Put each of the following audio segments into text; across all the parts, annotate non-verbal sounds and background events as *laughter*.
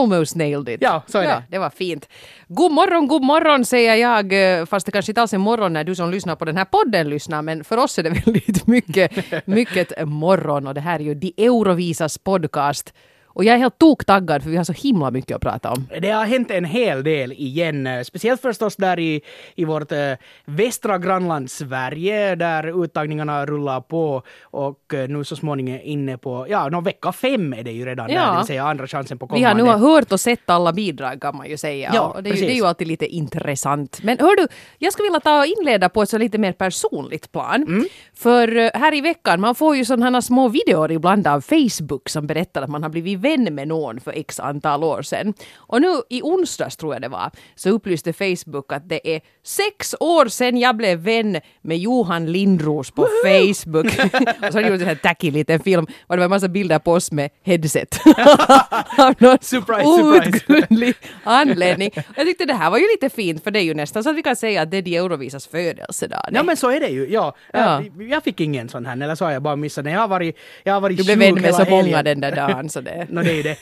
almost nailed it. Ja, så är ja, det. det var fint. God morgon, god morgon säger jag, fast det kanske inte alls är morgon när du som lyssnar på den här podden lyssnar, men för oss är det väldigt mycket, mycket morgon och det här är ju De Eurovisas podcast. Och jag är helt toktaggad för vi har så himla mycket att prata om. Det har hänt en hel del igen, eh, speciellt förstås där i, i vårt eh, västra grannland Sverige, där uttagningarna rullar på och eh, nu så småningom inne på, ja, no, vecka fem är det ju redan Ja. där, det vill säga andra chansen på Vi har kommande. nu hört och sett alla bidrag kan man ju säga. Ja, och det, är ju, det är ju alltid lite intressant. Men hör du, jag skulle vilja ta och inleda på ett så lite mer personligt plan. Mm. För här i veckan, man får ju sådana små videor ibland av Facebook som berättar att man har blivit vän med någon för x antal år sedan. Och nu i onsdags tror jag det var, så upplyste Facebook att det är sex år sedan jag blev vän med Johan Lindros på Facebook. *laughs* *laughs* och så har de gjort en tacky liten film och det var en massa bilder på oss med headset. *laughs* Av någon outgrundlig anledning. Jag tyckte det här var ju lite fint för det är ju nästan så att vi kan säga att det är de Eurovisas födelsedag. Ja men så är det ju, ja. Ja. Jag, fick ingen sån här, eller så har jag bara missat den. Jag har varit, jag har varit Du blev vän med så många helgen. den där dagen så det... Nå det är ju det.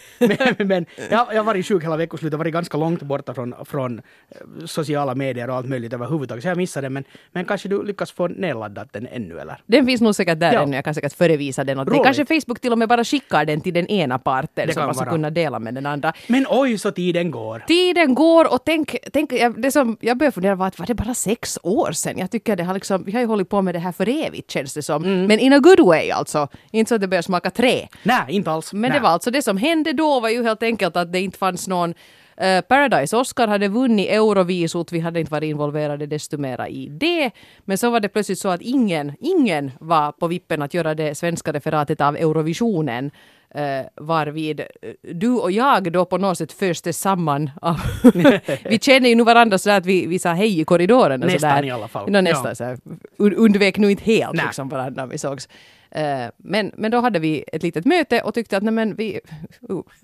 Men, men jag, jag har varit sjuk hela veckoslutet varit ganska långt borta från, från eh, sociala medier och allt möjligt överhuvudtaget. Så jag missade den. Men, men kanske du lyckas få nedladdat den ännu eller? Den finns nog säkert där Ja. ännu, jag kan säkert förevisa den åt dig. Kanske Facebook till och med bara skickar den till den ena parten så man ska kunna dela med den andra. Men oj så tiden går. Tiden går och tänk, tänk det som jag började fundera var att var det bara sex år sedan? Jag tycker det har liksom, vi har ju hållit på med det här för evigt känns det som. Mm. Men in a good way alltså. Inte så att det börjar smaka trä. Nej, inte alls. Men Nej. det var alltså det som hände då var ju helt enkelt att det inte fanns någon eh, Paradise Oscar hade vunnit Eurovisot, vi hade inte varit involverade desto mera i det. Men så var det plötsligt så att ingen, ingen var på vippen att göra det svenska referatet av Eurovisionen. Uh, varvid eh, du och jag då på något sätt föstes samman. *laughs* Vi känner ju nu varandra så att vi, vi sa hej i korridoren. och Nästan sådär. i alla fall. Nå, nästan Ja. så här, und- undvek nu inte helt liksom varandra vi sågs. Eh, men, men då hade vi ett litet möte och tyckte att nej men vi... *laughs*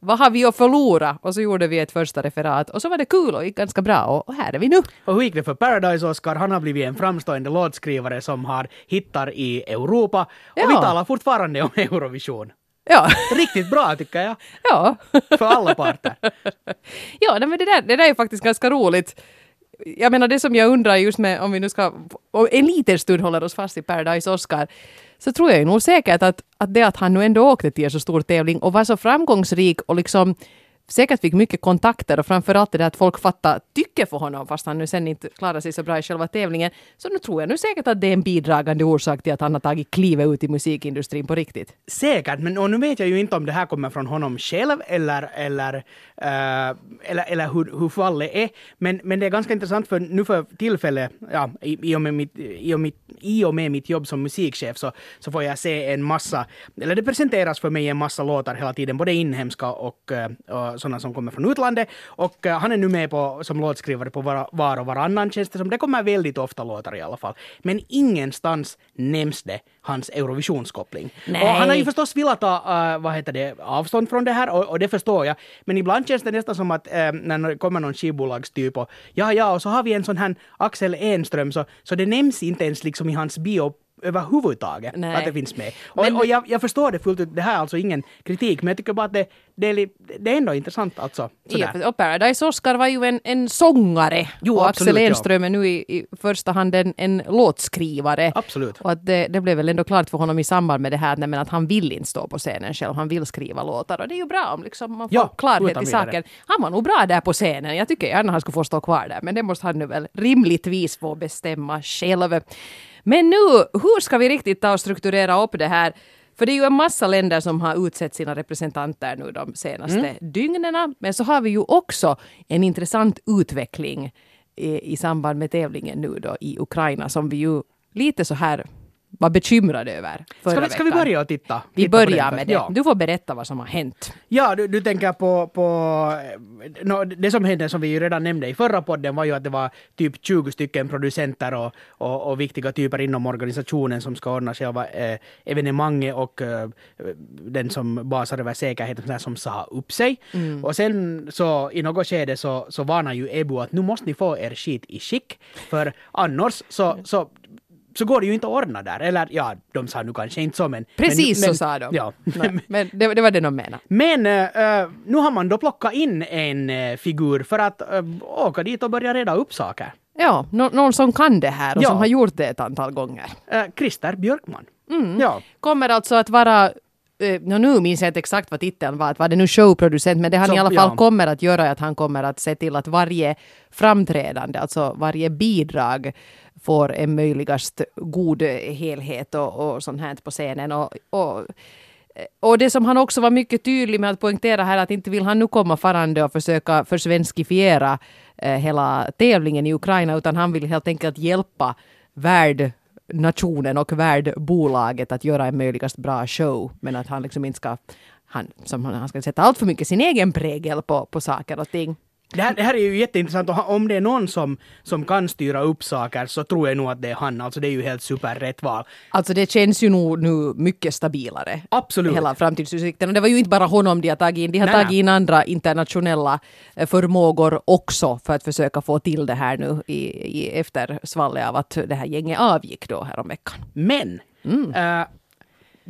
Vad, har vi att förlora? Och så gjorde vi ett första referat och så var det kul och gick ganska bra och, och här är vi nu. Och hur gick det för Paradise Oscar? Han har blivit en framstående låtskrivare som har hittar i Europa. Och Ja. vi talar fortfarande om Eurovision. Ja, Riktigt bra tycker jag. *laughs* ja. För alla parter. *laughs* ja men det där, det där är faktiskt ganska roligt. Jag menar det som jag undrar just med om vi nu ska om en liten stund håller oss fast i Paradise Oscar så tror jag ju nog säkert att, att det att han nu ändå åkte till en så stor tävling och var så framgångsrik och liksom säkert fick mycket kontakter och framförallt det där att folk fattar tycke för honom fast han nu sen inte klarar sig så bra i själva tävlingen. Så nu tror jag nu säkert att det är en bidragande orsak till att han har tagit klivet ut i musikindustrin på riktigt. Säkert, men och nu vet jag ju inte om det här kommer från honom själv eller, eller, uh, eller, eller hur, hur fallet är. Men, men det är ganska intressant för nu för tillfället, ja, i, i, och med mitt, i, och mitt, i och med mitt jobb som musikchef så, så får jag se en massa, eller det presenteras för mig en massa låtar hela tiden, både inhemska och, eh, och sådana som kommer från utlandet. Och eh, han är nu med på, som låtskrivare på var, var och varannan känns det som. Det kommer väldigt ofta låtar i alla fall. Men ingenstans nämns det hans Eurovisionskoppling. Nej. Och han har ju förstås velat ta uh, vad heter det, avstånd från det här och, och det förstår jag. Men ibland känns det nästan som att eh, när det kommer någon skivbolagstyp och ja, ja, och så har vi en sån här Axel Enström så, så det nämns inte ens liksom i hans bio överhuvudtaget Nej. att det finns med. Och, Men- och jag, jag förstår det fullt ut, det här är alltså ingen kritik, men jag tycker bara att det, det, är, det är ändå intressant alltså. Sådär. Ja, och Paradise Oscar var ju en, en sångare Jo, och absolut, Axel. Enström är nu i, i första hand en, en låtskrivare. Absolut. Och att det, det blev väl ändå klart för honom i samband med det här men att han vill inte stå på scenen själv, han vill skriva låtar. Och det är ju bra om liksom man får Ja, klarhet i saken. Han var nog bra där på scenen, jag tycker gärna han skulle få stå kvar där, men det måste han nu väl rimligtvis få bestämma själv. Men nu, hur ska vi riktigt ta och strukturera upp det här? För det är ju en massa länder som har utsett sina representanter nu de senaste Mm. dygnen. Men så har vi ju också en intressant utveckling i, i samband med tävlingen nu då i Ukraina som vi ju lite så här var bekymrade över förra Ska vi, ska vi börja och titta? Vi titta börjar med det. Ja. Du får berätta vad som har hänt. Ja, du, du tänker på, på nå, det som hände, som vi ju redan nämnde i förra podden, var ju att det var typ 20 stycken producenter och, och, och viktiga typer inom organisationen som ska ordna själva eh, evenemanget och eh, den som basar över säkerheten som sa upp sig. Och sen så i något skede så, så varnar ju EBU att nu måste ni få er skit i skick, för annars så, så så går det ju inte att ordna där. Eller ja, de sa nu kanske inte så men... Precis men, så sa de. Ja. Nej, *laughs* men det, det var det de menade. Men äh, nu har man då plockat in en äh, figur för att äh, åka dit och börja reda upp saker. Ja, no, någon som kan det här och Ja. som har gjort det ett antal gånger. Äh, Christer Björkman. Mm. Ja. Kommer alltså att vara eh, nu minns jag inte exakt vad titeln var, att var det nu showproducent, men det han Så, i alla fall ja. kommer att göra är att han kommer att se till att varje framträdande, alltså varje bidrag får en möjligast god helhet och, och sånt här på scenen. Och, och, och det som han också var mycket tydlig med att poängtera här att inte vill han nu komma farande och försöka försvenskifiera eh, hela tävlingen i Ukraina utan han vill helt enkelt hjälpa värdnationen och värdbolaget att göra en möjligast bra show. Men att han liksom inte ska, han, som han, han ska sätta allt för mycket sin egen prägel på, på saker och ting. Det här, det här är ju jätteintressant och om det är någon som, som kan styra upp saker så tror jag nog att det är han. Alltså det är ju helt superrätt val. Alltså det känns ju nog nu mycket stabilare. Absolut. Hela framtidsutsikten. Och det var ju inte bara honom de har tagit in. De har Nej, tagit in andra internationella eh, förmågor också för att försöka få till det här nu i, i efter svallet av att det här gänget avgick då häromveckan. Men Mm. äh,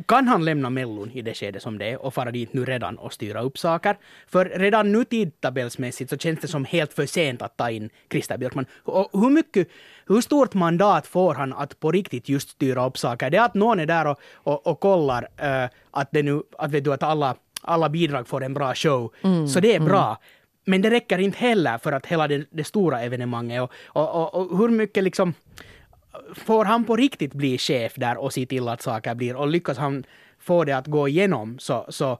kan han lämna Mellon i det skede som det är och fara dit nu redan och styra upp saker? För redan nu tidtabellsmässigt så känns det som helt för sent att ta in Christer Björkman. Och hur mycket, hur stort mandat får han att på riktigt just styra upp saker? Det är att någon är där och, och, och kollar äh, att, det nu, att, vet du, att alla, alla bidrag får en bra show. Mm, Så det är bra. Men det räcker inte heller för att hela det, det stora evenemanget och, och, och, och hur mycket liksom får han på riktigt bli chef där och se till att saker blir? Och lyckas han få det att gå igenom så, så,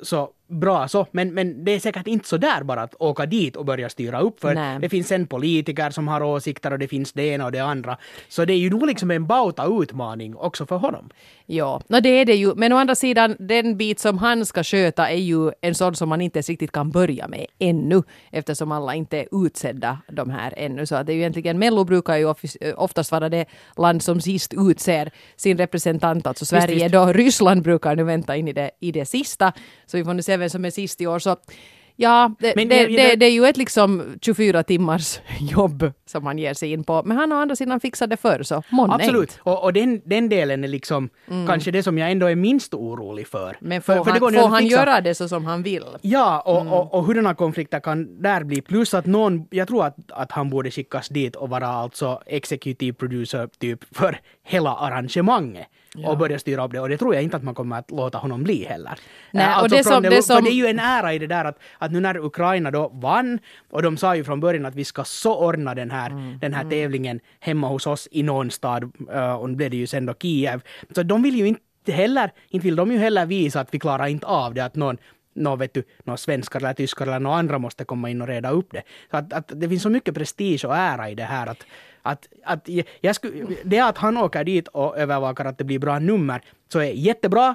så bra så. Men, men det är säkert inte så där bara att åka dit och börja styra upp för Nej. det finns en politiker som har åsikter och det finns det ena och det andra. Så det är ju nog liksom en bauta utmaning också för honom. Ja, no, det är det ju. Men å andra sidan, den bit som han ska sköta är ju en sån som man inte riktigt kan börja med ännu, eftersom alla inte är utsedda de här ännu. Så det är ju egentligen, Mello brukar ju eh, oftast vara det land som sist utser sin representant, alltså Sverige visst. då. Ryssland brukar nu vänta in i det, i det sista, så vi får nu se vem som är sist i år. Så Ja, det, Men det, det, det är ju ett liksom 24 timmars *laughs* jobb som han ger sig in på. Men han har å andra sidan fixat det förr, så månne Absolut. Och, och den, den delen är liksom kanske det som jag ändå är minst orolig för. Men för, får för det han, får han göra det så som han vill? Ja, och, och, och hurdana konflikter kan där bli. Plus att någon, jag tror att, att han borde skickas dit och vara alltså executive producer typ för hela arrangemanget. Och börja styra upp det. Och det tror jag inte att man kommer att låta honom bli heller. Nej, Eh, och det som- det För som- det är ju en ära i det där att, att nu när Ukraina då vann och de sa ju från början att vi ska så ordna den här, Mm, den här tävlingen hemma hos oss i någon stad. eh, och nu blev det ju sen då Kiev. Så de vill ju inte heller, inte vill de ju heller visa att vi klarar inte av det, att någon nå vet du, nå svenskar eller tyskar eller några andra måste komma in och reda upp det. Så att, att det finns så mycket prestige och ära i det här att, att, att jag- sku, det att han åker dit och övervakar att det blir bra nummer så är jättebra.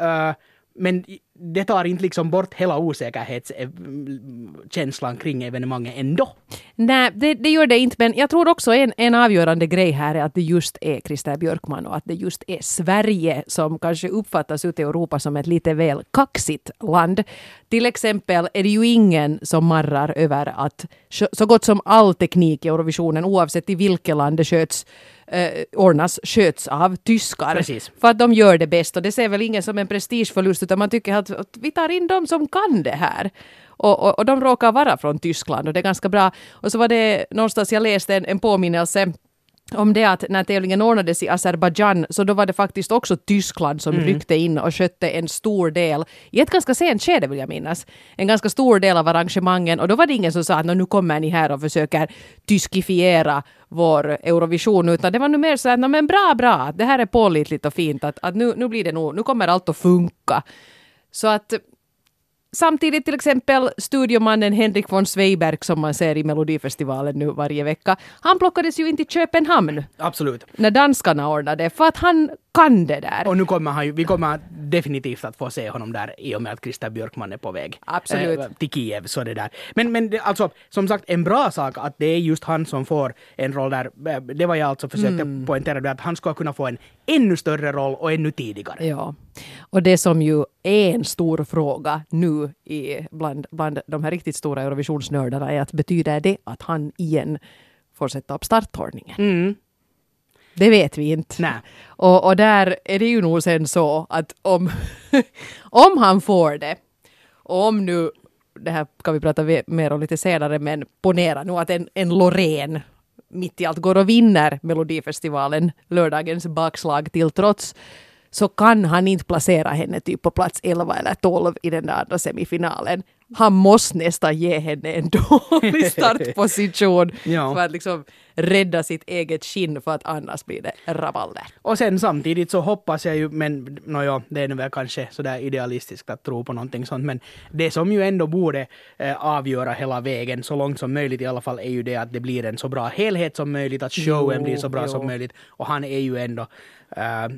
Uh, men det tar inte liksom bort hela osäkerhetskänslan eh, kring evenemanget ändå. Nej, det, det gör det inte. Men jag tror också en, en avgörande grej här är att det just är Christer Björkman och att det just är Sverige som kanske uppfattas ute i Europa som ett lite väl kaxigt land. Till exempel är det ju ingen som marrar över att så så gott som all teknik i Eurovisionen, oavsett i vilket land det sköts, eh, ordnas, sköts av tyskar. Precis. För att de gör det bäst och det ser väl ingen som en prestigeförlust utan man tycker att, att vi tar in de som kan det här. Och, och, och de råkar vara från Tyskland och det är ganska bra. Och så var det någonstans jag läste en, en påminnelse om det att när tävlingen ordnades i Azerbajdzjan så då var det faktiskt också Tyskland som ryckte in och skötte en stor del, i ett ganska sent skede vill jag minnas, en ganska stor del av arrangemangen. Och då var det ingen som sa att "Nå, nu kommer ni här och försöker tyskifiera vår Eurovision utan det var nu mer så att "Nå, men bra bra, det här är pålitligt och fint att, att nu, nu blir det nog, nu kommer allt att funka. Så att Samtidigt till exempel studiomannen Henrik von Zweiberg som man ser i Melodifestivalen nu varje vecka. Han plockades ju inte till Köpenhamn Absolut. när danskarna ordnade för att han kan det där. Och nu kommer han ju, vi kommer definitivt att få se honom där i och med att Christer Björkman är på väg Absolut. eh, till Kiev. Så det där. Men, men det, alltså, som sagt, en bra sak att det är just han som får en roll där. Eh, Det var jag alltså försökte Mm. poängtera, att han ska kunna få en ännu större roll och ännu tidigare. Ja. Och det som ju är en stor fråga nu i, bland, bland de här riktigt stora Eurovisionsnördarna är att betyder det att han igen får sätta upp startordningen? Mm. Det vet vi inte. Nej. Och, och där är det ju nog sen så att om, *laughs* om han får det, och om nu, det här kan vi prata mer om lite senare, men ponera nu att en, en Loreen mitt i allt går och vinner Melodifestivalen, lördagens bakslag till trots, så kan han inte placera henne typ på plats 11 eller 12 i den där andra semifinalen. Han måste nästan ge henne en dålig *laughs* startposition Ja. för att liksom rädda sitt eget skinn för att annars blir det rabalder. Och sen samtidigt så hoppas jag ju, men nåja, det är nu väl kanske sådär idealistiskt att tro på någonting sånt, men det som ju ändå borde eh, avgöra hela vägen så långt som möjligt i alla fall är ju det att det blir en så bra helhet som möjligt, att showen Jo, blir så bra jo. som möjligt. Och han är ju ändå eh,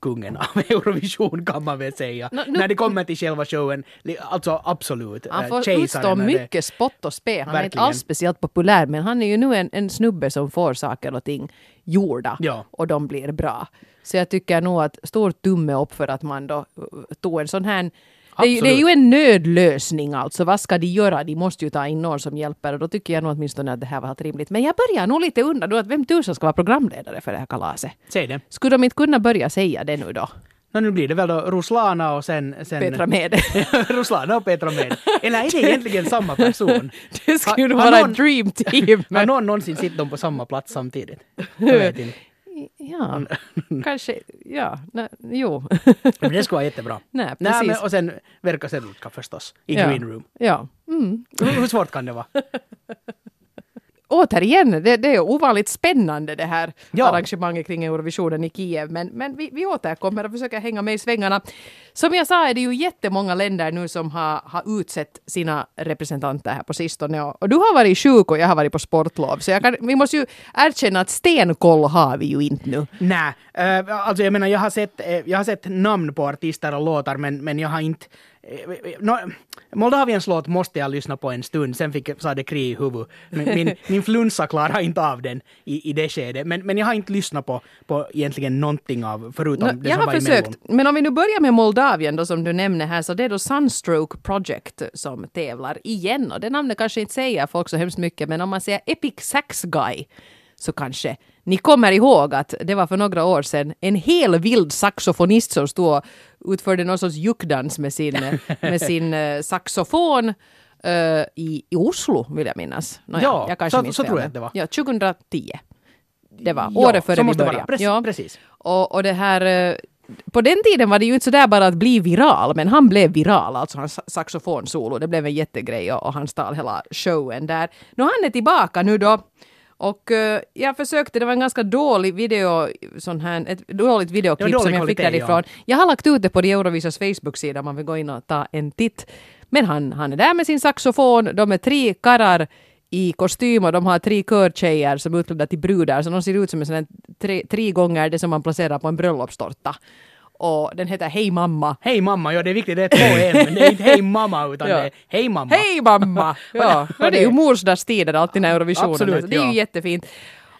kungen av *laughs* Eurovision kan man väl säga. Nå, nu- När det kommer till själva showen, alltså absolut. Han eh, får utstå mycket spott och spe. Han är inte Verkligen. alls speciellt populär, men han är ju nu en, en snubbe som får saker och ting gjorda Ja. och de blir bra. Så jag tycker nog att stor tumme upp för att man då uh, tog en sån här det är, ju- det är ju en nödlösning alltså. Vad ska de göra? De måste ju ta in någon som hjälper och då tycker jag nog åtminstone att det här var rimligt. Men jag börjar nog lite undra då att vem tusan ska vara programledare för det här kalaset? Säg det. Skulle de inte kunna börja säga det nu då? Nå, nu blir det väl då Ruslana och sen... sen Petra Mede. *laughs* Ruslana och Petra Mede. Eller är det egentligen samma person? *laughs* Det skulle har vara någon- dream team. *laughs* Har någon någonsin sitter de på samma plats samtidigt? Jag vet inte. Ja, *laughs* kanske, ja, nej, jo. Men det skulle vara jättebra. *laughs* Nej, Nej, precis. men, och sen Verka Sedlutka förstås, i ja. Green Room. Ja. Mm. Hur, hur svårt kan det vara? *laughs* Återigen, det, det är ovanligt spännande det här Ja. arrangemanget kring Eurovisionen i Kiev. Men, men vi, vi återkommer och försöker hänga med i svängarna. Som jag sa är det ju jättemånga länder nu som har, har utsett sina representanter här på sistone. Och, och du har varit sjuk och jag har varit på sportlov. Så kan, vi måste ju erkänna att stenkoll har vi ju inte nu. Nej, uh, alltså jag menar jag har sett, eh, jag har sett namn på artister och låtar men, men jag har inte eh, nå, Moldaviens låt måste jag lyssna på en stund, sen fick, sa det krig i huvudet. Min, min, *laughs* min flunsa klarar inte av den i, i det skedet. Men, men jag har inte lyssnat på, på egentligen någonting av, förutom Nå, det jag som har var i försökt, Mellon. men om vi nu börjar med Moldavien då som du nämner här så det är då Sunstroke Project som tävlar igen och det namnet kanske inte säger folk så hemskt mycket men om man säger Epic Sax Guy så kanske ni kommer ihåg att det var för några år sedan en hel vild saxofonist som stod och utförde någon sorts juckdans med sin, *laughs* med sin eh, saxofon eh, i, i Oslo vill jag minnas. Nåja, Ja, jag kanske så- så tror jag att det var. Ja, 2010. Det var Ja, året före vi började. Precis, ja. precis. Och, och det här... eh, På den tiden var det ju inte sådär bara att bli viral, men han blev viral, alltså hans saxofonsolo. Det blev en jättegrej och, och han stal hela showen där. Nu han är tillbaka nu då. Och eh, jag försökte, det var en ganska dålig video, sån här, ett dåligt videoklipp var som dålig jag fick därifrån. Jag har lagt ut det på de Eurovisas Facebook-sida om man vill gå in och ta en titt. Men han, han är där med sin saxofon, de är tre karrar i kostym och de har tre körtjejer som är utklädda till brudar, så de ser ut som en sån här tre, tre gånger det som man placerar på en bröllopstårta. Och den heter Hej mamma. Hej mamma, ja det är viktigt, det är två en, men det är inte hej mamma utan Ja. det är hej mamma. Hej mamma! Ja, och det är ju morsdagstider alltid när Eurovisionen Absolut, är, så Det är ju ja. jättefint.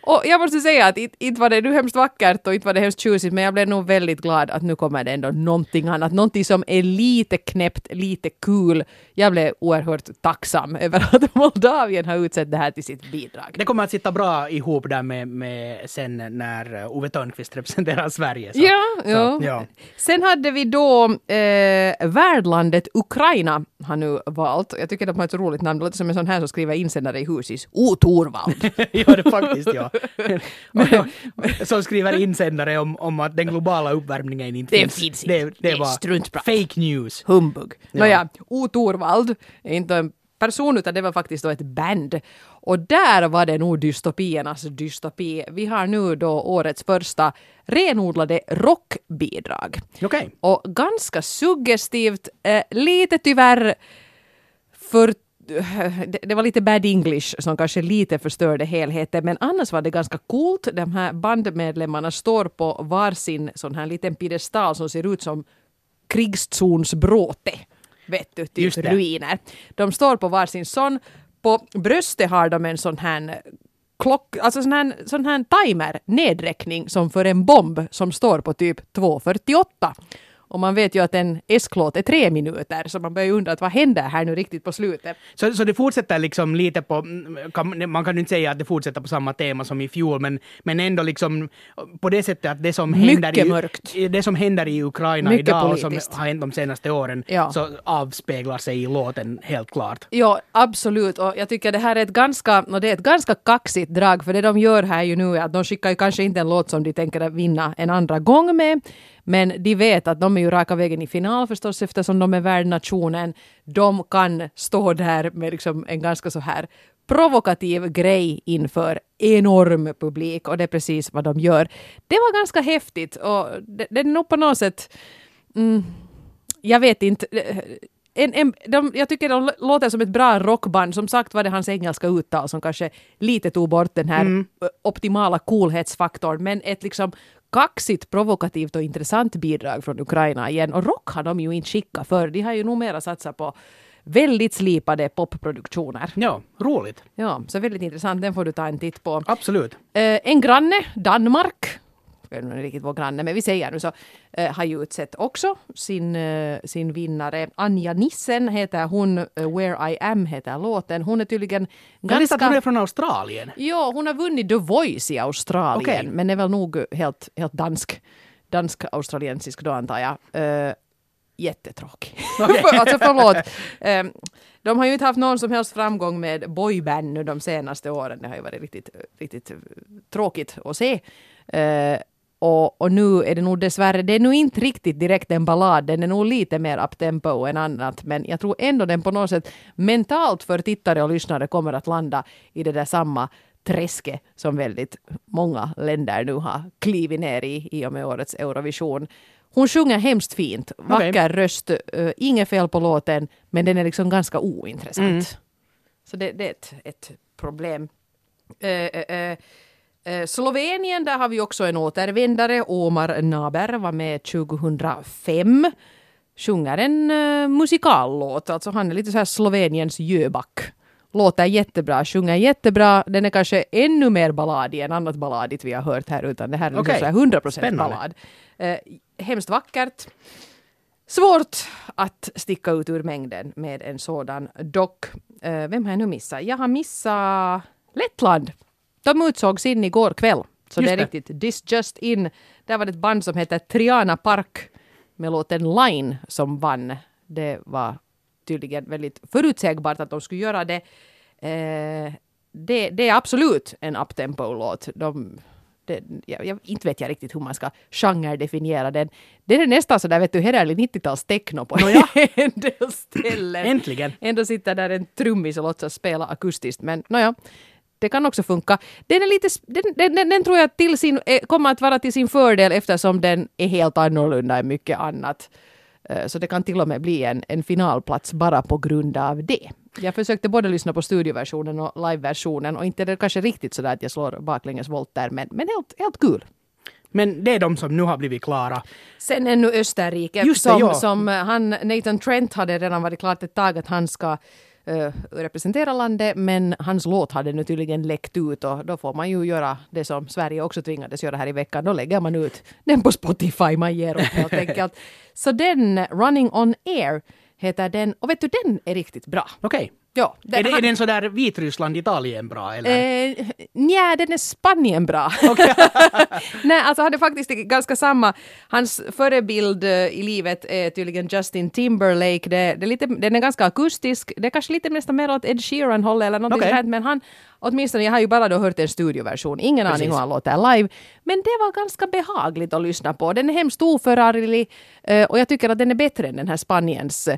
Och jag måste säga att inte, inte var det nu hemskt vackert och inte var det hemskt tjusigt, men jag blev nog väldigt glad att nu kommer det ändå någonting annat. Någonting som är lite knäppt, lite kul. Jag blev oerhört tacksam *laughs* över att Moldavien har utsett det här till sitt bidrag. Det kommer att sitta bra ihop där med, med sen när eh, Ove Thörnqvist *laughs* representerar Sverige. Så. Ja, så, ja. ja. Sen hade vi då eh, värdlandet Ukraina har nu valt. Jag tycker de har ett roligt namn. Det låter som en sån här som skriver insändare i husis. O Torvald. *laughs* ja, det faktiskt ja. *laughs* Som skriver insändare om, om att den globala uppvärmningen inte Det finns. finns Det, inte. det, Det är var struntprat. fake news. Humbug. Ja. Nåja, O Torvald är inte en person utan det var faktiskt då ett band. Och där var det nog dystopiernas dystopi. Vi har nu då årets första renodlade rockbidrag. Okej. Och ganska suggestivt, eh, lite tyvärr för det, var lite bad English som kanske lite förstörde helheten men annars var det ganska coolt. De här bandmedlemmarna står på varsin sån här liten piedestal som ser ut som krigszonsbråte. Vet du, typ ruiner. De står på varsin sån. På bröstet har de en sån här klock, alltså sån här, sån här timer, nedräkning som för en bomb som står på typ 2.48. Och man vet ju att en S-låt är tre minuter, så man börjar ju undra att vad händer här nu riktigt på slutet? Så, så det fortsätter liksom lite på, kan, man kan ju inte säga att det fortsätter på samma tema som i fjol, men, men ändå liksom på det sättet att det som, Mycket händer mörkt. i, det som händer i Ukraina Mycket idag och politiskt. som har hänt de senaste åren, Ja. så avspeglar sig i låten helt klart. Ja, absolut. Och jag tycker det här är ett ganska, och det är ett ganska kaxigt drag, för det de gör här ju nu är att de skickar ju kanske inte en låt som de tänker vinna en andra gång med, men de vet att de är ju raka vägen i final förstås eftersom de är värdnationen. De kan stå där med liksom en ganska så här provokativ grej inför enorm publik och det är precis vad de gör. Det var ganska häftigt och det, det är nog på något sätt mm, jag vet inte. En, en, de, jag tycker de låter som ett bra rockband. Som sagt var det hans engelska uttal som kanske lite tog bort den här ö, optimala coolhetsfaktorn. Men ett liksom kaxigt, provokativt och intressant bidrag från Ukraina igen. Och rock har de ju inte skickat för. De har ju nog mera satsat på väldigt slipade popproduktioner. Ja, roligt. Ja, så väldigt intressant. Den får du ta en titt på. Absolut. Eh, en granne, Danmark, vet inte riktigt vår granne, men vi säger nu så, eh, har ju utsett också sin, eh, sin vinnare. Anja Nissen heter hon, eh, Where I Am heter låten. Hon är tydligen Jag visste att hon är ganska... från Australien. Ja, hon har vunnit The Voice i Australien, Okej. men är väl nog helt, helt dansk. Dansk-australiensisk då antar jag. Eh, jättetråkig. *laughs* alltså förlåt. Eh, de har ju inte haft någon som helst framgång med boyband nu de senaste åren. Det har ju varit riktigt, riktigt tråkigt att se. Och, och nu är det nog dessvärre, det är nog inte riktigt direkt en ballad, den är nog lite mer uptempo än annat, men jag tror ändå den på något sätt mentalt för tittare och lyssnare kommer att landa i det där samma träsket som väldigt många länder nu har klivit ner i i och med årets Eurovision. Hon sjunger hemskt fint, vacker Okej. röst, uh, inget fel på låten, men den är liksom ganska ointressant. Så det, det är ett, ett problem. Eh, eh, Slovenien, där har vi också en återvändare. Omar Naber var med 2005. Sjunger en uh, musikallåt, alltså han är lite så här Sloveniens Jöback. Låter jättebra, sjunger jättebra. Den är kanske ännu mer balladig än annat balladigt vi har hört här, utan det här är Okej. liksom så här 100% Spännande. ballad. Eh, hemskt vackert. Svårt att sticka ut ur mängden med en sådan dock. Eh, vem har jag nu missat? Jag har missat Lettland. De utsågs in igår kväll. Så Just det är det. riktigt This Just In. Där var det ett band som heter Triana Park med låten Line som vann. Det var tydligen väldigt förutsägbart att de skulle göra det. Eh, det, det är absolut en uptempo-låt. De, det, jag, jag, inte vet jag riktigt hur man ska genre-definiera den. Den är nästan sådär, vet du, hederlig 90-tals techno på Nåja. *laughs* en del ställen. Äntligen. Ändå sitter där en trummis och låtsas spela akustiskt. Men nåja, det kan också funka. Den, är lite, den, den, den, den tror jag till sin, eh, kommer att vara till sin fördel eftersom den är helt annorlunda än mycket annat. Eh, Så det kan till och med bli en, en finalplats bara på grund av det. Jag försökte både lyssna på studioversionen och liveversionen och inte det kanske riktigt sådär att jag slår baklänges volter men, men helt, helt kul. Men det är de som nu har blivit klara. Sen ännu Österrike. Just det, som, ja. som eh, han, Nathan Trent hade redan varit klart ett tag att han ska representera landet men hans låt hade nu tydligen läckt ut och då får man ju göra det som Sverige också tvingades göra här i veckan. Då lägger man ut den på Spotify, man ger upp helt *laughs* enkelt. Så den, Running on Air, heter den och vet du den är riktigt bra. Okej. Ja, Är, det, han- är den sådär Vitryssland, Italien bra eller? Eh, nja, den är Spanien bra. *laughs* Nej, alltså han är faktiskt ganska samma. Hans förebild eh, i livet är tydligen Justin Timberlake. Det, det är lite, den är ganska akustisk. Det är kanske lite nästan mer åt Ed Sheeran-hållet eller någonting Okej. sånt. Men han, åtminstone, jag har ju bara då hört en studioversion. Ingen aning Precis. hur han låter live. Men det var ganska behagligt att lyssna på. Den är hemskt oförarglig eh, och jag tycker att den är bättre än den här Spaniens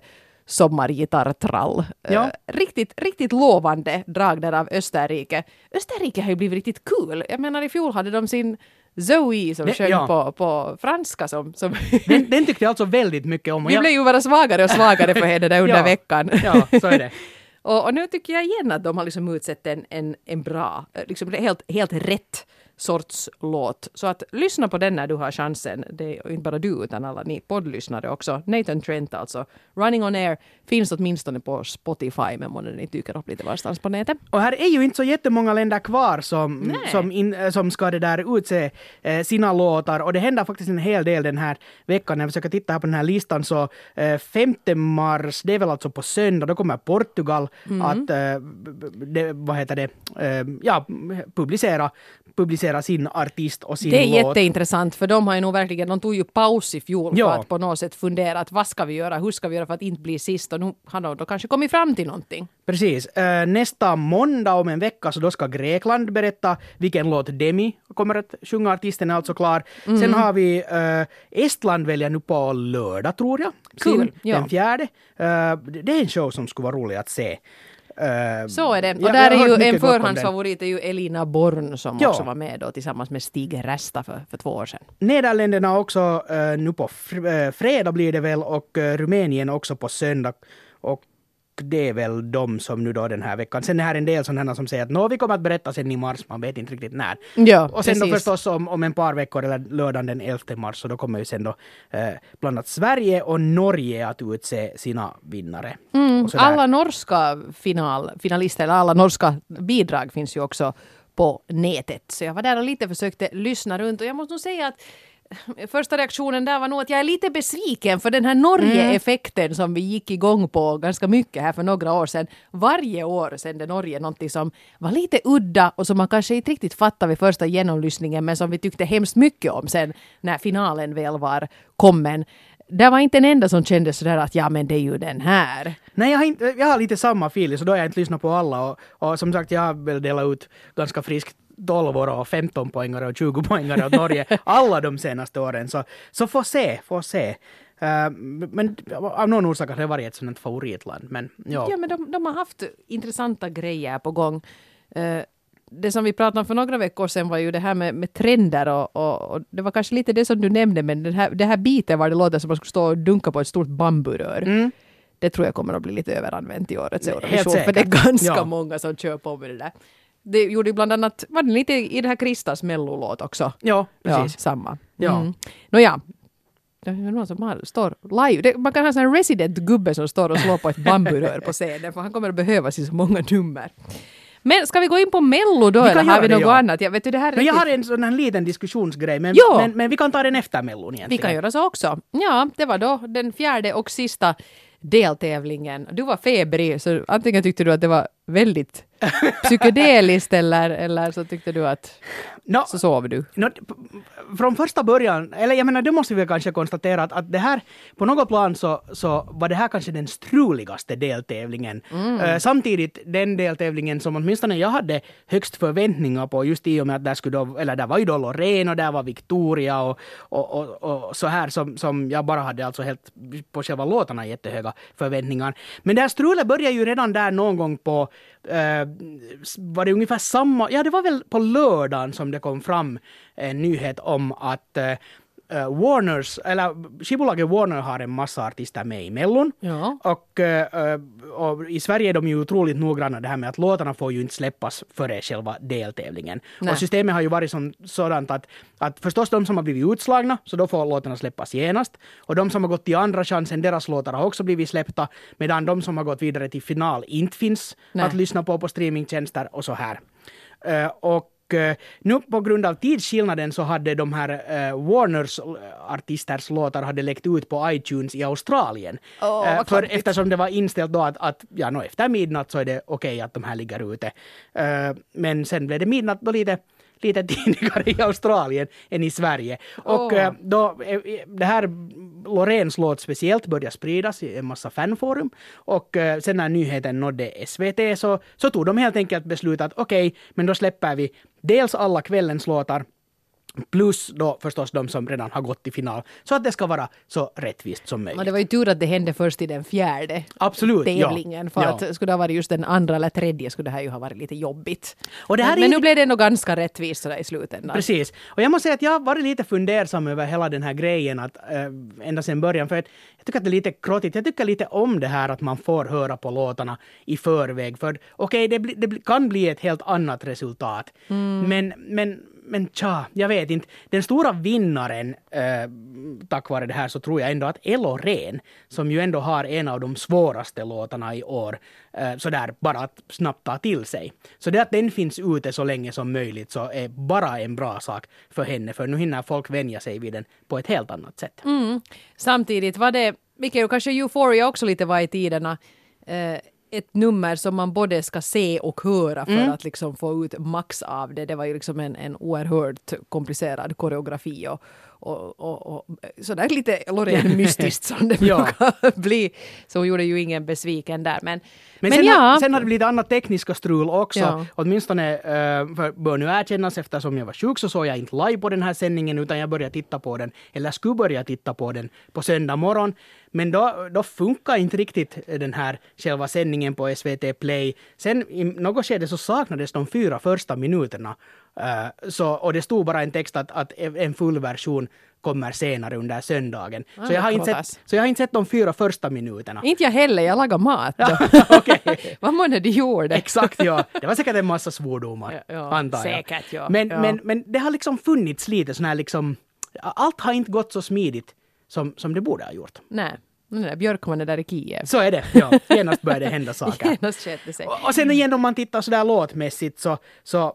sommargitarrtrall. Ja. Eh, riktigt, riktigt lovande drag där av Österrike. Österrike har ju blivit riktigt kul. Jag menar i fjol hade de sin Zoe som Det- sjöng ja. på, på franska som... som *laughs* Den, den tyckte jag alltså väldigt mycket om. Vi jag- blev ju bara svagare och svagare för henne där under *laughs* Ja. veckan. Ja, så är det. *laughs* och, och nu tycker jag igen att de har liksom utsett en, en, en bra, eh, liksom helt, helt rätt sorts låt. Så att lyssna på den när du har chansen. Det är inte bara du utan alla ni poddlyssnare också. Nathan Trent alltså. Running on air finns åtminstone på Spotify men månne den dyker upp lite varstans på nätet. Och här är ju inte så jättemånga länder kvar som, Nej. som, in, eh, som ska det där utse eh, sina låtar. Och det händer faktiskt en hel del den här veckan. När jag försöker titta här på den här listan så eh, 5 mars, det är väl alltså på söndag, då kommer Portugal Mm. att, eh, det, vad heter det, eh, ja, publicera, publicera sin artist och sin Det är låt. jätteintressant för de har ju nog verkligen, de tog ju paus i fjol Ja. för att på något sätt fundera att vad ska vi göra, hur ska vi göra för att inte bli sist och nu har de då kanske kommit fram till någonting. Precis. Eh, nästa måndag om en vecka så då ska Grekland berätta vilken låt Demi kommer att sjunga. Artisten är alltså klar. Mm. Sen har vi eh, Estland väljer nu på lördag tror jag. Kul, Sin- ja. Den fjärde. Eh, det är en show som skulle vara rolig att se. Eh, Så är det. Och där är ju en förhandsfavorit är ju Elina Born som Ja. också var med då tillsammans med Stig Resta för, för två år sedan. Nederländerna också eh, nu på fr- eh, fredag blir det väl och eh, Rumänien också på söndag. Och det är väl de som nu då den här veckan. Sen är här en del sådana som säger att nå, vi kommer att berätta sen i mars, man vet inte riktigt när. Ja, och sen då precis. förstås om, om en par veckor, eller lördagen den 11 mars, så då kommer ju sen då eh, bland annat Sverige och Norge att utse sina vinnare. Sådär. Alla norska final, finalister, eller alla norska bidrag finns ju också på nätet. Så jag var där och lite försökte lyssna runt och jag måste nog säga att Första reaktionen där var nog att jag är lite besviken för den här Norge-effekten som vi gick igång på ganska mycket här för några år sedan. Varje år sände Norge någonting som var lite udda och som man kanske inte riktigt fattade vid första genomlyssningen men som vi tyckte hemskt mycket om sen när finalen väl var kommen. Det var inte en enda som kände sådär att ja men det är ju den här. Nej, jag har, inte, jag har lite samma feeling, så då har jag inte lyssnat på alla. Och, och som sagt, jag har väl delat ut ganska friskt 12 och 15 poängare och 20 poängare åt Norge alla de senaste åren. Så, så få se, få se. Eh, men av någon orsak har det varit ett sådant favoritland. Men ja. Ja, men de, de har haft intressanta grejer på gång. Eh, det som vi pratade om för några veckor sedan var ju det här med, med trender och, och, och det var kanske lite det som du nämnde, men den här, det här biten var det låter som att man skulle stå och dunka på ett stort bamburör. Det tror jag kommer att bli lite överanvänt i årets Mm. Eurovision, för det är ganska Ja. många som kör på med det där. Det gjorde ju bland annat, var det lite i det här Kristas mellolåt också? ja, Ja, precis. samma. Ja. Mm. Nåja. Det är någon som har, står live. Det, man kan ha en resident gubbe som står och slår på ett bamburör på scenen för han kommer att behövas i så många nummer. Men ska vi gå in på Mello då Vi eller har vi det, något ja. annat? Jag vet det här är Men jag har en sån här liten diskussionsgrej, men, Ja. men, men vi kan ta den efter Mellon egentligen. Vi kan göra så också. Ja, det var då den fjärde och sista deltävlingen. Du var febrig, så antingen tyckte du att det var väldigt psykedeliskt eller, eller så tyckte du att Nå, så sov du. P- från första början, eller jag menar det måste vi kanske konstatera att, att det här, på något plan så, så var det här kanske den struligaste deltävlingen. Eh, samtidigt den deltävlingen som åtminstone jag hade högst förväntningar på just i och med att där skulle då, eller där var ju då Loreen och där var Victoria och, och, och, och så här som, som jag bara hade alltså helt på själva låtarna jättehöga förväntningar. Men det här strulet började ju redan där någon gång på eh, var det ungefär samma, ja det var väl på lördagen som det kom fram en nyhet om att eh, eh, Warners, eller skivbolaget Warner har en massa artister med i Mellon. Ja. Och, eh, och i Sverige är de ju otroligt noggranna det här med att låtarna får ju inte släppas före själva deltävlingen. Nej. Och systemet har ju varit som, sådant att, att förstås de som har blivit utslagna, så då får låtarna släppas genast. Och de som har gått till andra chansen, deras låtar har också blivit släppta, medan de som har gått vidare till final inte finns Nej. att lyssna på på streamingtjänster och så här. Eh, och nu på grund av tidsskillnaden så hade de här eh, Warners eh, artisters låtar hade läckt ut på iTunes i Australien. Eh, vad för eftersom det var inställt då att, att ja, no, efter midnatt så är det okej att de här ligger ute. Eh, men sen blev det midnatt då lite lite tidigare *laughs* i Australien än i Sverige. Och eh, då, eh, det här Loreens låt speciellt började spridas i en massa fanforum och eh, sen när nyheten nådde SVT så, så tog de helt enkelt beslut att okej, men då släpper vi dels alla kvällens låtar plus då förstås de som redan har gått till final så att det ska vara så rättvist som möjligt. Men det var ju tur att det hände först i den fjärde Absolut, ja. tävlingen. För Ja. att skulle det ha varit just den andra eller tredje skulle det här ju ha varit lite jobbigt. Och det här men, är men nu blev det ändå ganska rättvist sådär i slutändan. Precis. Och jag måste säga att jag har varit lite fundersam över hela den här grejen att, äh, ända sedan början. För att jag tycker att det är lite krottigt. Jag tycker lite om det här att man får höra på låtarna i förväg. För okej, det, bli, det bli, kan bli ett helt annat resultat. Men, men men tja, jag vet inte. Den stora vinnaren eh, tack vare det här så tror jag ändå att Elo Ren, som ju ändå har en av de svåraste låtarna i år, eh, sådär bara att snabbt ta till sig. Så det att den finns ute så länge som möjligt så är bara en bra sak för henne, för nu hinner folk vänja sig vid den på ett helt annat sätt. Mm. Samtidigt var det, vilket ju kanske Euphoria också lite var i tiderna, eh, ett nummer som man både ska se och höra för Mm. att liksom få ut max av det. Det var ju liksom en, en oerhört komplicerad koreografi och, och, och, och sådär lite Loreen mystiskt som det *laughs* brukar *laughs* bli. Så hon gjorde ju ingen besviken där. Men, Men, men sen, ja, har, sen har det blivit annat tekniska strul också. Ja. Åtminstone uh, för, bör nu erkännas eftersom jag var sjuk så såg jag inte live på den här sändningen utan jag började titta på den, eller skulle börja titta på den på söndag morgon. Men då, då funkar inte riktigt den här själva sändningen på SVT Play. Sen i något skede så saknades de fyra första minuterna. Eh, så, och det stod bara en text att, att en full version kommer senare under söndagen. Ah, så, jag har inte sett, så jag har inte sett de fyra första minuterna. inte jag heller, jag lagar mat. *laughs* Vad månne de gjorde. Exakt, ja. Det var säkert en massa svordomar, Ja, ja, antar jag. säkert, ja. Men, Ja. Men, men det har liksom funnits lite sån här liksom... Allt har inte gått så smidigt som, som det borde ha gjort. Nej, där Björkman är där i Kiev. Så är det, ja. Genast börjar det hända *laughs* saker. Genast sig. Och, och sen igen om man tittar sådär låtmässigt så, så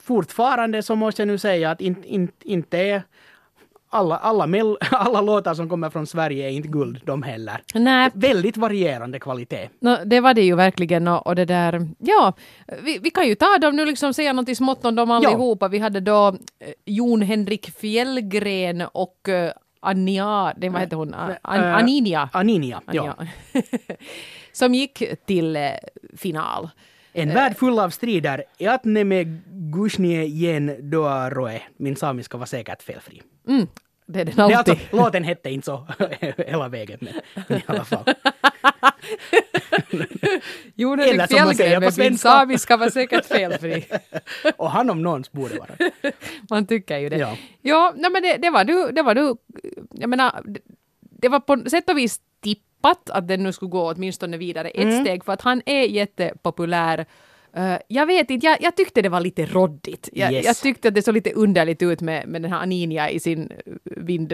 fortfarande så måste jag nu säga att inte in, inte är alla, alla, mel, *laughs* alla låtar som kommer från Sverige är inte guld de heller. Nej, Väldigt varierande kvalitet. No, det var det ju verkligen och, och det där, ja, vi, vi kan ju ta dem nu liksom säga något smått om dem allihopa. Vi hade då eh, Jon Henrik Fjällgren och eh, Anja, det, vad heter hon, A- An, Eh, Aninia. Aninia, ja. Anja. *laughs* Som gick till eh, final. En värld full av strider. Jatneme gushnie jen doaroe. Min samiska var säkert felfri. Mm, det är den Det är alltid. alltså, låten hette inte så *laughs* hela vägen, men, i alla fall. *laughs* Jon Eller Henrik som man säger Fjällgren med min svenska. samiska var säkert felfri. *laughs* Och han om någons borde vara. Man tycker ju det. Ja. Ja, nej, men det, det var du, det var du, jag menar, det, var på sätt och vis tippat att den nu skulle gå åtminstone vidare ett Mm. steg för att han är jättepopulär. Eh, jag vet inte, jag, jag tyckte det var lite roddigt. Jag, Yes. jag tyckte att det såg lite underligt ut med, med den här Aninia i sin eh, vind...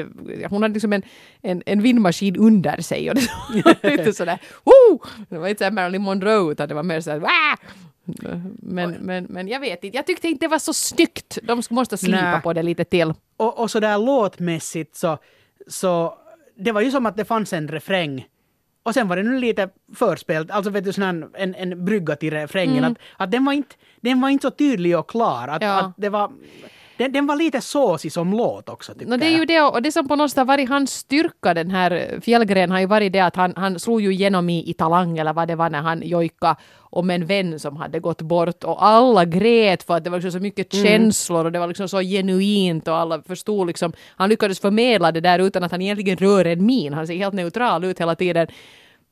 Hon hade liksom en, en, en vindmaskin under sig och det såg *laughs* lite sådär... Woo! Det var inte såhär Marilyn Monroe utan det var mer såhär... Wah! Men, men, men jag vet inte, jag tyckte inte det var så snyggt. De måste slipa Nej. på det lite till. Och, och sådär låtmässigt så, så det var ju som att det fanns en refräng och sen var det nu lite förspelat, alltså vet du sån här, en, en brygga till refrängen. Att, att den, var inte, den var inte så tydlig och klar. Att, Mm. Ja. att det var, den, den var lite såsig som låt också tycker No, det är ju det, och det som på något sätt har varit hans styrka, den här Fjällgren, har ju varit det att han, han slog ju igenom i, i Talang, eller vad det var när han jojka om en vän som hade gått bort och alla grät för att det var liksom så mycket känslor och det var liksom så genuint och alla förstod liksom, han lyckades förmedla det där utan att han egentligen rör en min, han ser helt neutral ut hela tiden.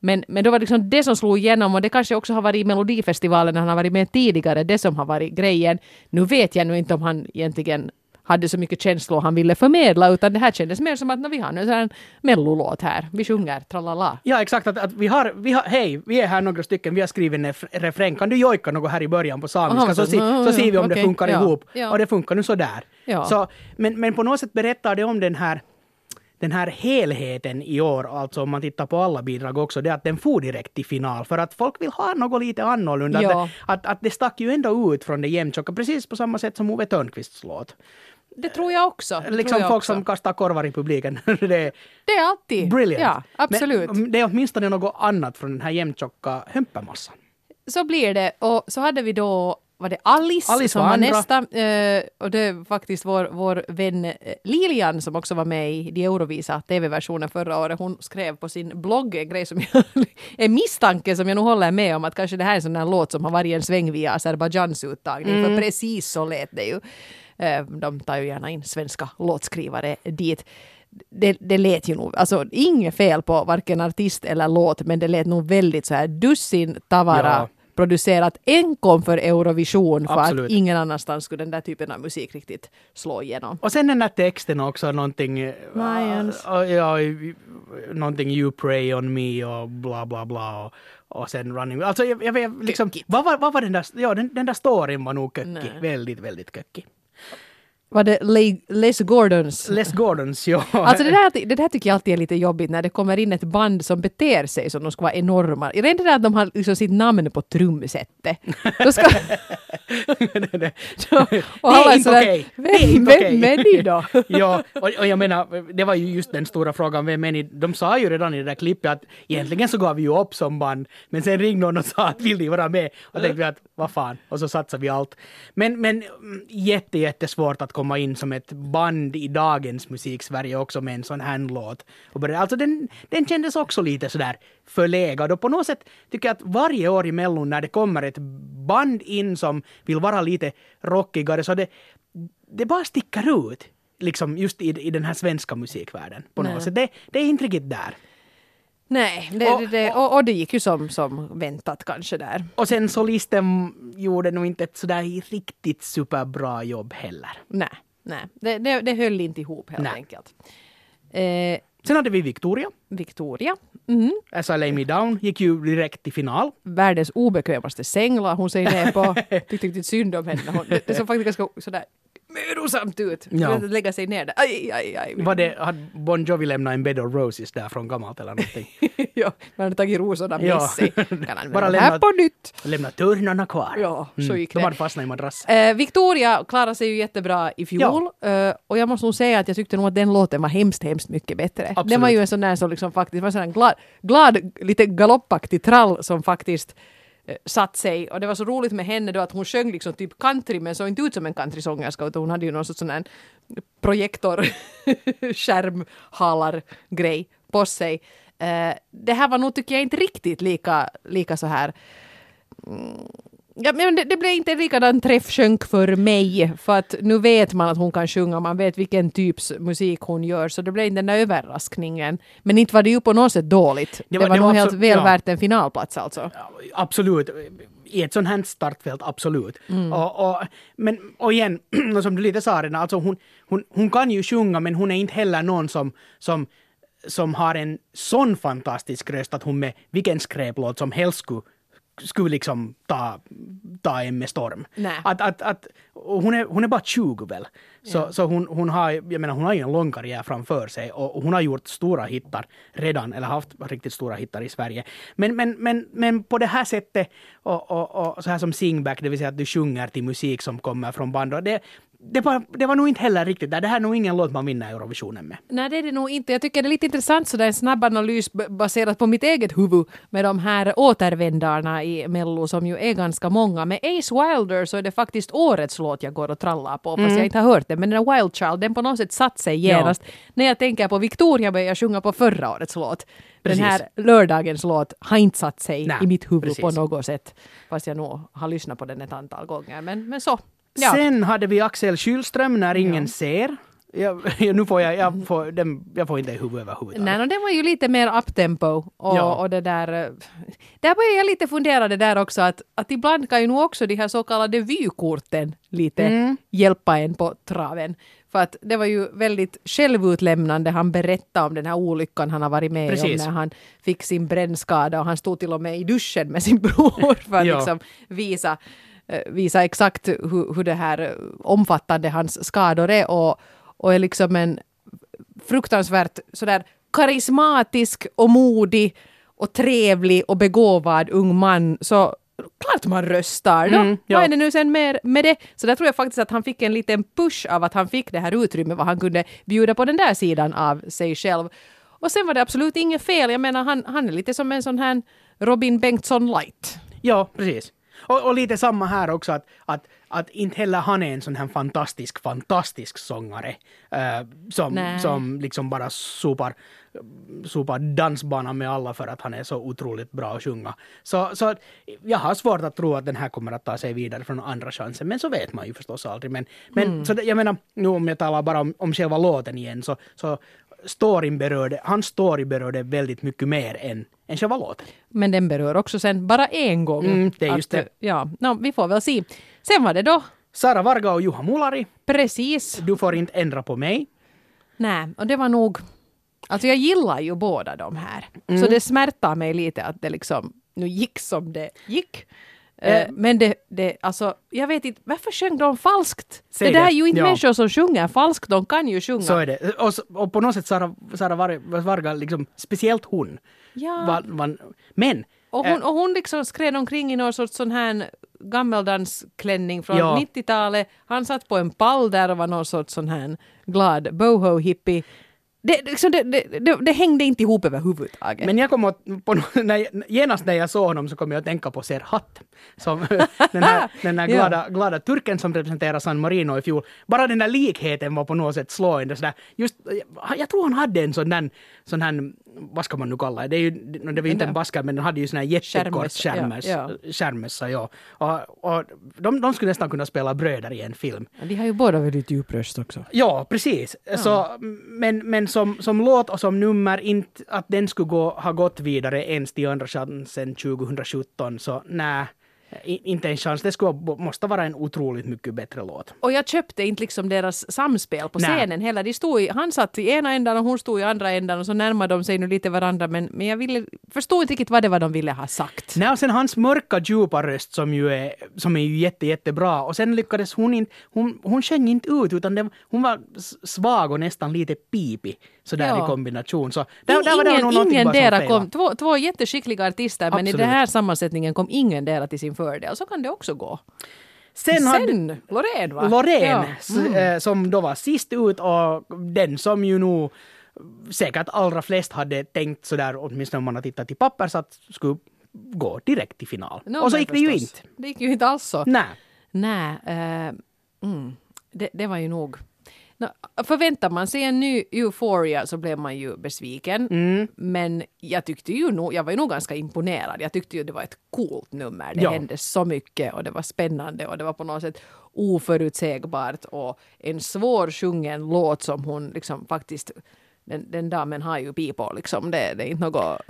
Men, men då var det liksom det som slog igenom och det kanske också har varit i Melodifestivalen när han har varit med tidigare, det som har varit grejen. Nu vet jag nu inte om han egentligen hade så mycket känslor han ville förmedla utan det här kändes mer som att vi har nu en mellolåt här, vi sjunger tralala. Ja, exakt. Att, att vi har, vi har, hej, vi är här några stycken, vi har skrivit en ref- refräng. Kan du jojka något här i början på samiska? Aha, så, så- se, ja, så ser vi om det okej, funkar ja, ihop. ja. Och det funkar nu sådär. Ja. Så, men, men på något sätt berättar det om den här den här helheten i år, alltså om man tittar på alla bidrag också, det är att den får direkt till final för att folk vill ha något lite annorlunda. Ja. Att, att, att det stack ju ändå ut från det jämntjocka, precis på samma sätt som Ove Thörnqvists låt. Det tror jag också. det Liksom jag folk också. som kastar korvar i publiken. *laughs* det är Det är alltid. brilliant. Ja, absolut. Men det är åtminstone något annat från den här jämntjocka hömpermassan. Så blir det. Och så hade vi då var det Alice, Alice som var var nästa. eh, och det är faktiskt vår, vår vän eh, Lilian som också var med i de Eurovisa TV-versionen förra året. Hon skrev på sin blogg en grej som jag, *laughs* en misstanke som jag nog håller med om att kanske det här är en sån här låt som har varit en sväng via Azerbajdzjans uttagning. Mm. För precis så lät det ju. Eh, de tar ju gärna in svenska låtskrivare dit. Det, det lät ju nog, alltså inget fel på varken artist eller låt, men det lät nog väldigt så här dussin tavara Ja. Producerat enkom för Eurovision för Absolut. att ingen annanstans skulle den där typen av musik riktigt slå igenom. Och sen den där texten också, någonting... Lions. ja, ja, någonting you pray on me och bla bla bla. Och, och sen running... Alltså jag, jag vet liksom... Kökigt. Vad var, vad var den där... Ja, den, den där storyn var nog kökig. Väldigt, väldigt kökig. Var det Le- Les Gordons? Les Gordons, ja. Alltså det där, det där tycker jag alltid är lite jobbigt när det kommer in ett band som beter sig som de ska vara enorma. Redan det där att de har liksom sitt namn på trumsetet. Då ska... *laughs* och det alla är inte okej. Vem, Det är inte okej. vem är ni då? *laughs* ja, och, och jag menar, det var ju just den stora frågan, vem är ni? De sa ju redan i det där klippet att egentligen så gav vi ju upp som band, men sen ringde någon och sa att vill ni vara med? Och tänkte vi att vad fan, och så satsade vi allt. Men, men mm, jätte, jättesvårt att komma in som ett band i dagens musik-Sverige också med en sån här låt. Och alltså den, den kändes också lite sådär förlegad och på något sätt tycker jag att varje år i Mellon när det kommer ett band in som vill vara lite rockigare så det, det bara sticker ut. Liksom just i, i den här svenska musikvärlden. På Nej. något sätt. Det, det är inte riktigt där. Nej, det, Och- det, det, och, och det gick ju som, som väntat kanske där. Och sen solisten gjorde nog inte ett sådär riktigt superbra jobb heller. Nej, nej. Det, det, det höll inte ihop helt Nej. enkelt. Eh, Sen hade vi Victoria. Victoria. As I lay me down gick ju direkt till final. världens obekvämaste säng la hon sig ner på. *laughs* Tyckte riktigt synd om henne. Hon, det, det såg faktiskt ganska sådär mödosamt ut. Ja. Lägga sig ner där. Aj, aj, aj. Var det, hade Bon Jovi lämnat en bed of roses där från gammalt eller någonting? *laughs* ja, man hade tagit rosorna med Ja. sig. *laughs* Kan använda Bara det här på nytt. Lämna törnarna kvar. Ja, så gick De det. hade fastnat i madrassen. Eh, Victoria klarade sig ju jättebra i fjol eh, och jag måste nog säga att jag tyckte nog att den låten var hemskt, hemskt mycket bättre. Absolut. Den var ju en sån där som liksom faktiskt var en glad, glad, lite galoppaktig trall som faktiskt Eh, satt sig och det var så roligt med henne då att hon sjöng liksom typ country men såg inte ut som en countrysångerska utan hon hade ju någon sorts sån här projektor *laughs* skärmhalar grej på sig. Uh, det här var nog tycker jag inte riktigt lika, lika så här mm, Ja, men det, det blev inte likadan träffskönk för mig, för att nu vet man att hon kan sjunga, man vet vilken typs musik hon gör, så det blev inte den där överraskningen. Men inte var det ju på något sätt dåligt. Det var, var- det nog var helt absolut- väl ja. värt en finalplats alltså. Absolut. I ett sånt här startfält, absolut. Mm. Och, och, men, och igen, *clears throat* som du lite sa redan, alltså hon, hon, hon kan ju sjunga men hon är inte heller någon som, som, som har en sån fantastisk röst att hon med vilken skräplåt som helst skulle skulle liksom ta, ta en med storm. Nej. Att, att, att, hon, är, hon är bara 20 väl. Så, så hon, hon, har, jag menar, hon har ju en lång karriär framför sig och, och hon har gjort stora hittar redan, eller haft riktigt stora hittar i Sverige. Men, men, men, men på det här sättet, och, och, och så här som singback, det vill säga att du sjunger till musik som kommer från band, och det, det, var, det var nog inte heller riktigt där. Det här är nog ingen låt man vinner Eurovisionen med. Nej, det är det nog inte. Jag tycker det är lite intressant sådär en snabb analys baserat på mitt eget huvud med de här återvändarna i Mello som ju är ganska många. Med Ace Wilder så är det faktiskt årets låt jag går och trallar på fast jag inte har hört den. Men den där Wild Child, den på något sätt satt sig Ja. genast. När jag tänker på Victoria började jag sjunga på förra årets låt. Precis. Den här lördagens låt har inte satt sig Nej, i mitt huvud precis. på något sätt. Fast jag nog har lyssnat på den ett antal gånger. Men, men så. Ja. Sen hade vi Axel Kylström, När ingen Ja. *laughs* ser. Jag, nu får jag, jag, *laughs* får, den, jag får inte i huvudet överhuvudtaget. Nej, no, den var ju lite mer uptempo och, Ja. och det där... eh, Där började jag lite fundera det där också att, att ibland kan ju nog också de här så kallade vykorten lite Mm. hjälpa en på traven. För att det var ju väldigt självutlämnande. Han berättade om den här olyckan han har varit med Precis. om när han fick sin brännskada och han stod till och med i duschen med sin *laughs* bror för att Ja. liksom visa, visa exakt hur, hur det här eh, omfattande hans skador är och, och är liksom en fruktansvärt sådär karismatisk och modig och trevlig och begåvad ung man så klart man röstar då. Mm, ja. Vad är det nu sen mer med det? Så där tror jag faktiskt att han fick en liten push av att han fick det här utrymmet vad han kunde bjuda på den där sidan av sig själv. Och sen var det absolut inget fel. Jag menar han, han är lite som en sån här Robin Bengtsson light. Ja, precis. Och, och lite samma här också att, att, att inte heller han är en sån här fantastisk, fantastisk sångare eh, som, Nej. som liksom bara sopar, sopar dansbanan med alla för att han är så otroligt bra att sjunga. Så, så jag har svårt att tro att den här kommer att ta sig vidare från andra chansen, men så vet man ju förstås aldrig. Men, men så det, jag menar, nu om jag talar bara om, om själva låten igen, så, så storyn berörde, hans story berörde väldigt mycket mer än, än själva låten. Men den berör också sen bara en gång. Mm, det är just Att, det. Ja, no, vi får väl se. Sen var det då Sara Varga och Juha Mulari, precis du får inte ändra på mig. Nej, och det var nog... Alltså jag gillar ju båda de här. Mm. Så det smärtar mig lite att det liksom nu gick som det gick. Eh, Men det, det, alltså, jag vet inte, varför sjöng de falskt? Säg det där det. är ju inte Ja. människor som sjunger falskt, de kan ju sjunga. Så är det. Och, och på något sätt Sara, Sara Var- Varga, liksom, speciellt hon. Ja. Var, var, men Och Eh. hon, och hon liksom skred omkring i någon sorts sån här gammeldansklänning från Ja. 90-talet. Han satt på en pall där och var någon sorts sån här glad boho-hippie. Det, liksom, det, det, det, hängde inte ihop överhuvudtaget. Men jag kom att, på, *laughs* när, genast när jag såg honom så kom jag att tänka på Serhat. Som *laughs* den här, *laughs* den här Ja. glada, glada turken som representerar San Marino i fjol. Bara den där likheten var på något sätt slående. Sådär. Just, jag, jag tror han hade en sån där, sån här, vad ska man nu kalla det? Det, är ju, det var ju inte en basker men den hade ju sån här jättekort skärmössa. ja, ja. Och, och de, de skulle nästan kunna spela bröder i en film. De har ju båda väldigt djup röst också. Ja, precis. Så, men men som, som låt och som nummer, inte att den skulle gå, ha gått vidare ens till Andra chansen 2017, så nej, inte en chans. Det skulle, måste vara en otroligt mycket bättre låt. Och jag köpte inte liksom deras samspel på Nej. scenen heller. De stod i, han satt i ena ändan och hon stod i andra ändan och så närmade de sig nu lite varandra men, men jag ville, förstod inte riktigt vad det var de ville ha sagt. Nej, och sen hans mörka djupa röst som ju är, som är ju jätte, jättebra. Och sen lyckades hon inte, hon, hon sjöng inte ut utan det, hon var svag och nästan lite pipig sådär Ja. i kombination. Så där, där var det ingen ingen dera kom, två, två jätteskickliga artister men i den här sammansättningen kom ingen dera till sin fördel. Så kan det också gå. Sen, hade, Sen, Loreen va? Loreen, Ja. s- eh, som då var sist ut och den som ju nog säkert allra flest hade tänkt sådär, åtminstone om man har tittat i papper, så att skulle gå direkt till final. No, och så gick det ju inte. Det gick ju inte alls så. Nej. Nej, eh, mm, det, det var ju nog... Förväntar man sig en ny Euphoria så blev man ju besviken. Mm. Men jag tyckte ju nog, jag var ju nog ganska imponerad. Jag tyckte ju det var ett coolt nummer. Det Ja. hände så mycket och det var spännande och det var på något sätt oförutsägbart och en svårsjungen låt som hon liksom faktiskt den, den damen har ju pipa liksom. Det, det är inte något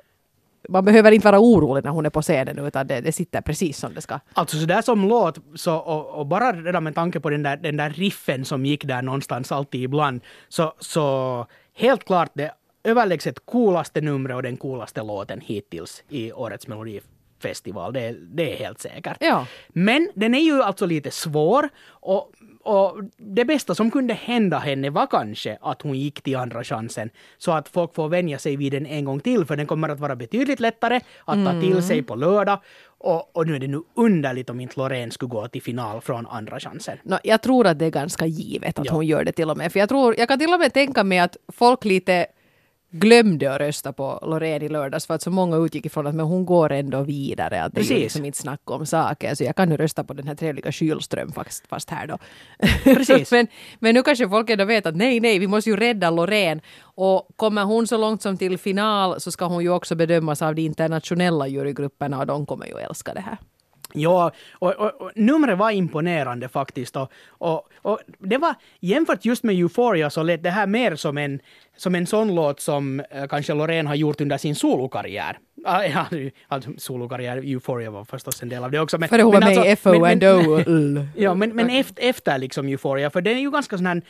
man behöver inte vara orolig när hon är på scenen utan det, det sitter precis som det ska. Alltså sådär som låt, så, och, och bara redan med tanke på den där, den där riffen som gick där någonstans alltid ibland, så, så helt klart det överlägset coolaste numret och den coolaste låten hittills i årets melodifestival. Det, är- det är helt säkert. Ja. Men den är ju alltså lite svår och, och det bästa som kunde hända henne var kanske att hon gick till andra chansen så att folk får vänja sig vid den en gång till för den kommer att vara betydligt lättare att ta till sig på lördag och, och nu är det nu underligt om inte Loreen skulle gå till final från andra chansen. No, jag tror att det är ganska givet att Ja. hon gör det till och med. För jag, tror, jag kan till och med tänka mig att folk lite glömde att rösta på Loreen i lördags för att så många utgick ifrån att men hon går ändå vidare. Att det är ju Precis. liksom inte snack om saker. Så jag kan nu rösta på den här trevliga Kylström fast, fast här då. Precis. *laughs* men, men nu kanske folk ändå vet att nej, nej, vi måste ju rädda Loreen. Och kommer hon så långt som till final så ska hon ju också bedömas av de internationella jurygrupperna och de kommer ju älska det här. Ja, och, och, och numret var imponerande faktiskt. Och, och, och det var, jämfört just med Euphoria så lät det här mer som en, som en sån låt som eh, kanske Loreen har gjort under sin solokarriär. Ah, ja, *laughs* alltså solokarriär, Euphoria var förstås en del av det också. Men, För hon var med i alltså- FO men- and O. *laughs* Ja, men, men efter, efter liksom Euphoria, för den är ju ganska sån här,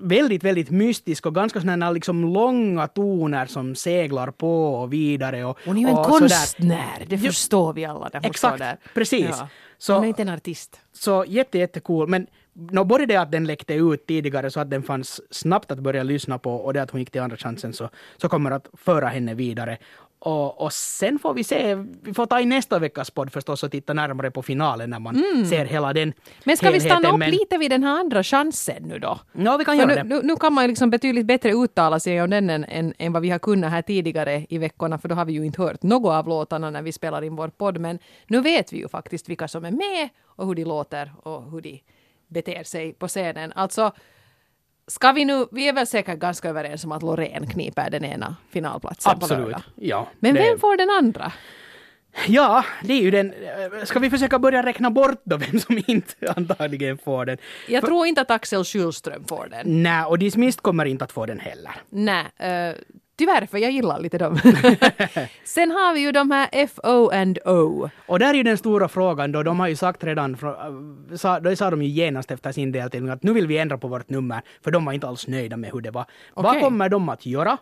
väldigt, väldigt mystisk och ganska såna här liksom långa toner som seglar på och vidare. Och, Hon är ju en sådär. konstnär, det förstår vi alla hon exakt, där. precis. Ja. Så- hon är inte en artist. Så jätte, jättecool. Men no, både det att den läckte ut tidigare så att den fanns snabbt att börja lyssna på och det att hon gick till andra chansen så, så kommer att föra henne vidare. Och, och sen får vi se, vi får ta i nästa veckas podd förstås och titta närmare på finalen när man ser hela den Mm. Men ska vi stanna helheten. upp Men- lite vid den här andra chansen nu då? Ja, vi kan göra nu, det. nu, nu kan man ju liksom betydligt bättre uttala sig om den än, än, än vad vi har kunnat här tidigare i veckorna, för då har vi ju inte hört något av låtarna när vi spelar in vår podd. Men nu vet vi ju faktiskt vilka som är med och hur de låter och hur de beter sig på scenen. Alltså, ska vi nu, vi är väl säkert ganska överens om att Loreen kniper den ena finalplatsen på Absolut. lördag. Ja, Men det- vem får den andra? Ja, det är ju den. eh, Ska vi försöka börja räkna bort då vem som inte *laughs* antagligen får den? Jag tror inte att Axel Schulström får den. Nej, och Dismissed kommer inte att få den heller. Nej, uh, tyvärr för jag gillar lite dem. *laughs* Sen har vi ju de här FO and O. Och där är ju den stora frågan då, de har ju sagt redan, äh, sa, då sa de ju genast efter sin deltävling att nu vill vi ändra på vårt nummer, för de var inte alls nöjda med hur det var. Vad Okej. kommer de att göra?